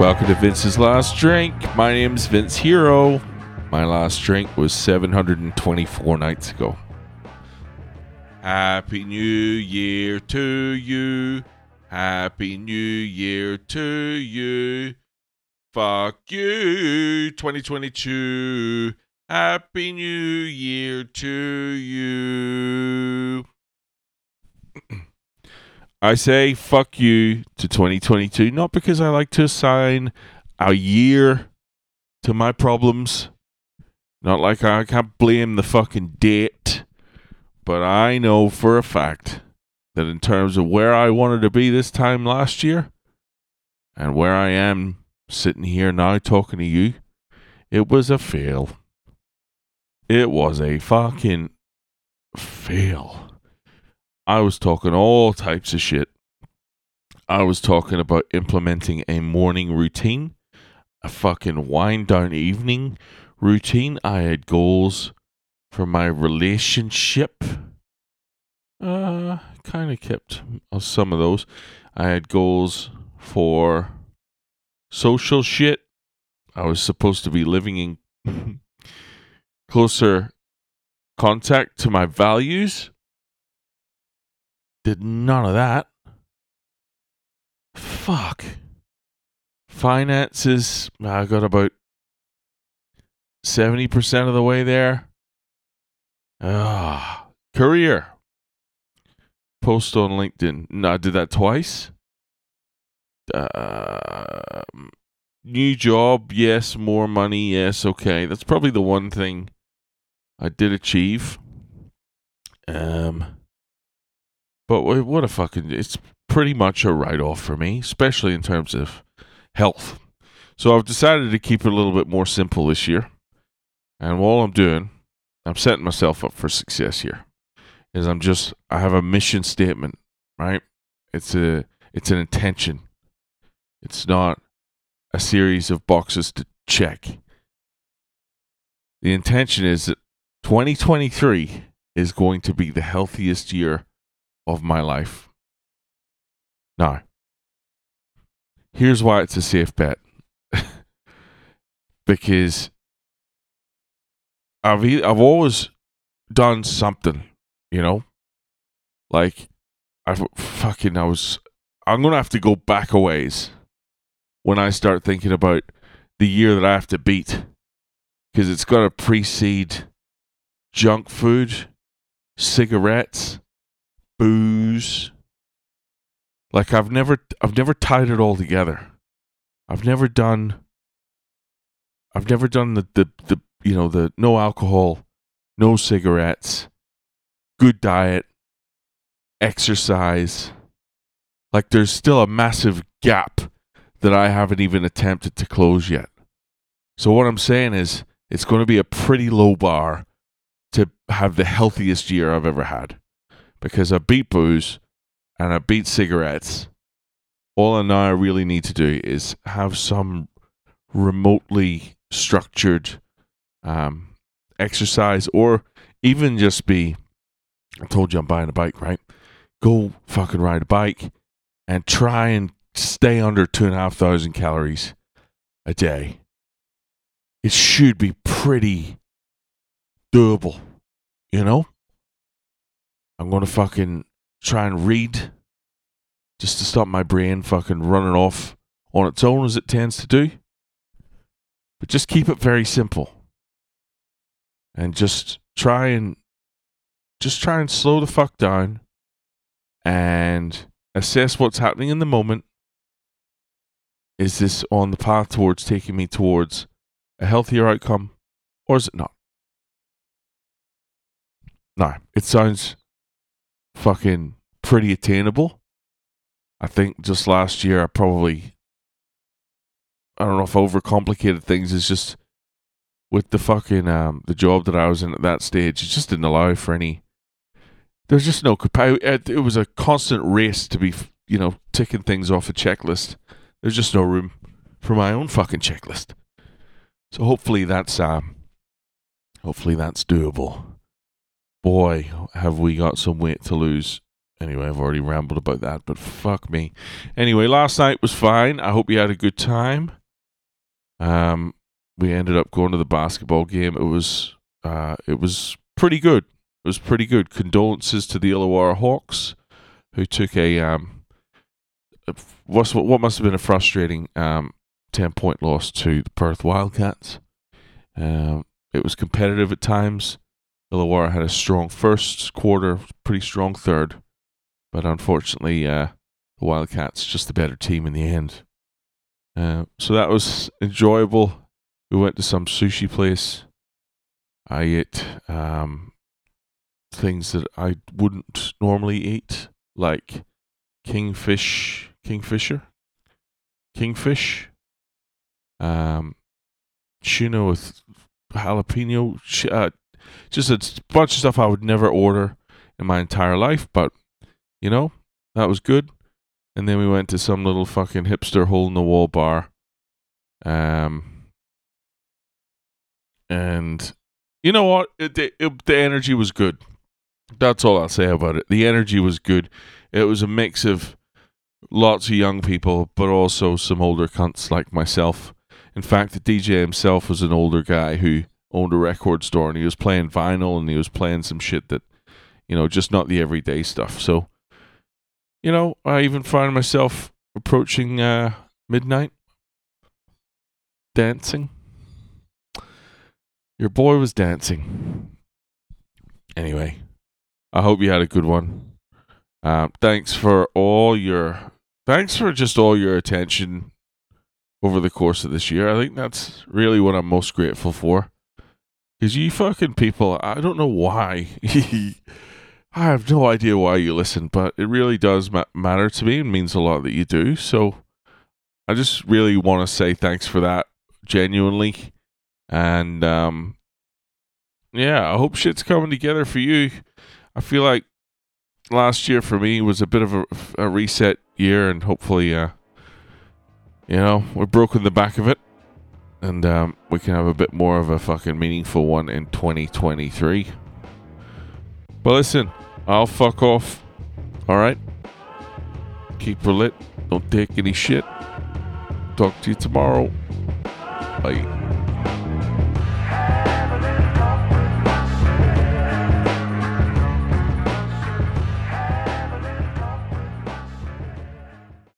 Welcome to Vince's Last Drink. My name's Vince Hero. My last drink was 724 nights ago. Happy New Year to you. Happy New Year to you. Fuck you, 2022. Happy New Year to you. I say fuck you to 2022, not because I like to assign a year to my problems. Not like I can't blame the fucking date. But I know for a fact that in terms of where I wanted to be this time last year and where I am sitting here now talking to you, it was a fail. It was a fucking fail. I was talking all types of shit. I was talking about implementing a morning routine, a fucking wind down evening routine. I had goals for my relationship. Uh, kind of kept some of those. I had goals for social shit. I was supposed to be living in closer contact to my values. Did none of that. Fuck. Finances, I got about 70% of the way there. Ah, career. Post on LinkedIn. No, I did that twice. Uh, new job, yes. More money, yes. Okay, that's probably the one thing I did achieve. Um, but what a fucking it's pretty much a write off for me, especially in terms of health. So I've decided to keep it a little bit more simple this year. And all I'm doing, I'm setting myself up for success here. Is I'm just I have a mission statement, right? It's a it's an intention. It's not a series of boxes to check. The intention is that 2023 is going to be the healthiest year of my life. Now, here's why it's a safe bet. because I've I've always done something, you know, like I've fucking I was I'm gonna have to go back a ways when I start thinking about the year that I have to beat because it's got to precede junk food, cigarettes, booze. Like I've never I've never tied it all together. I've never done I've never done the the, the you know the no alcohol, no cigarettes, good diet, exercise. Like there's still a massive gap that I haven't even attempted to close yet. So what I'm saying is it's going to be a pretty low bar to have the healthiest year I've ever had because I beat booze and I beat cigarettes. All I now really need to do is have some remotely structured um, exercise or even just be I told you I'm buying a bike, right? Go fucking ride a bike and try and stay under two and a half thousand calories a day. It should be pretty doable, you know? I'm to fucking try and read just to stop my brain fucking running off on its own as it tends to do. But just keep it very simple. And just try and just try and slow the fuck down and assess what's happening in the moment. Is this on the path towards taking me towards a healthier outcome or is it not? No, it sounds fucking pretty attainable. I think just last year I probably I don't know if I overcomplicated things. It's just with the fucking um the job that I was in at that stage, it just didn't allow for any. There's just no. It was a constant race to be, you know, ticking things off a checklist. There's just no room for my own fucking checklist. So hopefully that's um, hopefully that's doable boy, have we got some weight to lose anyway, I've already rambled about that, but fuck me. Anyway, last night was fine. I hope you had a good time. Um, we ended up going to the basketball game. It was uh, it was pretty good. It was pretty good. Condolences to the Illawarra Hawks, who took a um, what's what must have been a frustrating um, ten point loss to the Perth Wildcats. Um, it was competitive at times. Illawarra had a strong first quarter, pretty strong third, but unfortunately, uh, the Wildcats just the better team in the end. Uh, so that was enjoyable. We went to some sushi place. I ate um, things that I wouldn't normally eat, like kingfish, kingfisher, kingfish, um, tuna with jalapeno, uh, just a bunch of stuff I would never order in my entire life, but you know, that was good. And then we went to some little fucking hipster hole in the wall bar. Um, and you know what? It, it, it, the energy was good. That's all I'll say about it. The energy was good. It was a mix of lots of young people, but also some older cunts like myself. In fact, the DJ himself was an older guy who owned a record store and he was playing vinyl and he was playing some shit that, you know, just not the everyday stuff. So, you know, I even find myself approaching uh, midnight dancing. Your boy was dancing. Anyway, I hope you had a good one. Uh, thanks for all your thanks for just all your attention over the course of this year. I think that's really what I'm most grateful for. Because you fucking people, I don't know why. I have no idea why you listen, but it really does ma- matter to me and means a lot that you do. So I just really want to say thanks for that, genuinely. And um, yeah, I hope shit's coming together for you. I feel like last year for me was a bit of a, a reset year, and hopefully, uh, you know, we're broken the back of it and um, we can have a bit more of a fucking meaningful one in 2023. But listen, I'll fuck off. All right? Keep her lit. Don't take any shit. Talk to you tomorrow. Bye.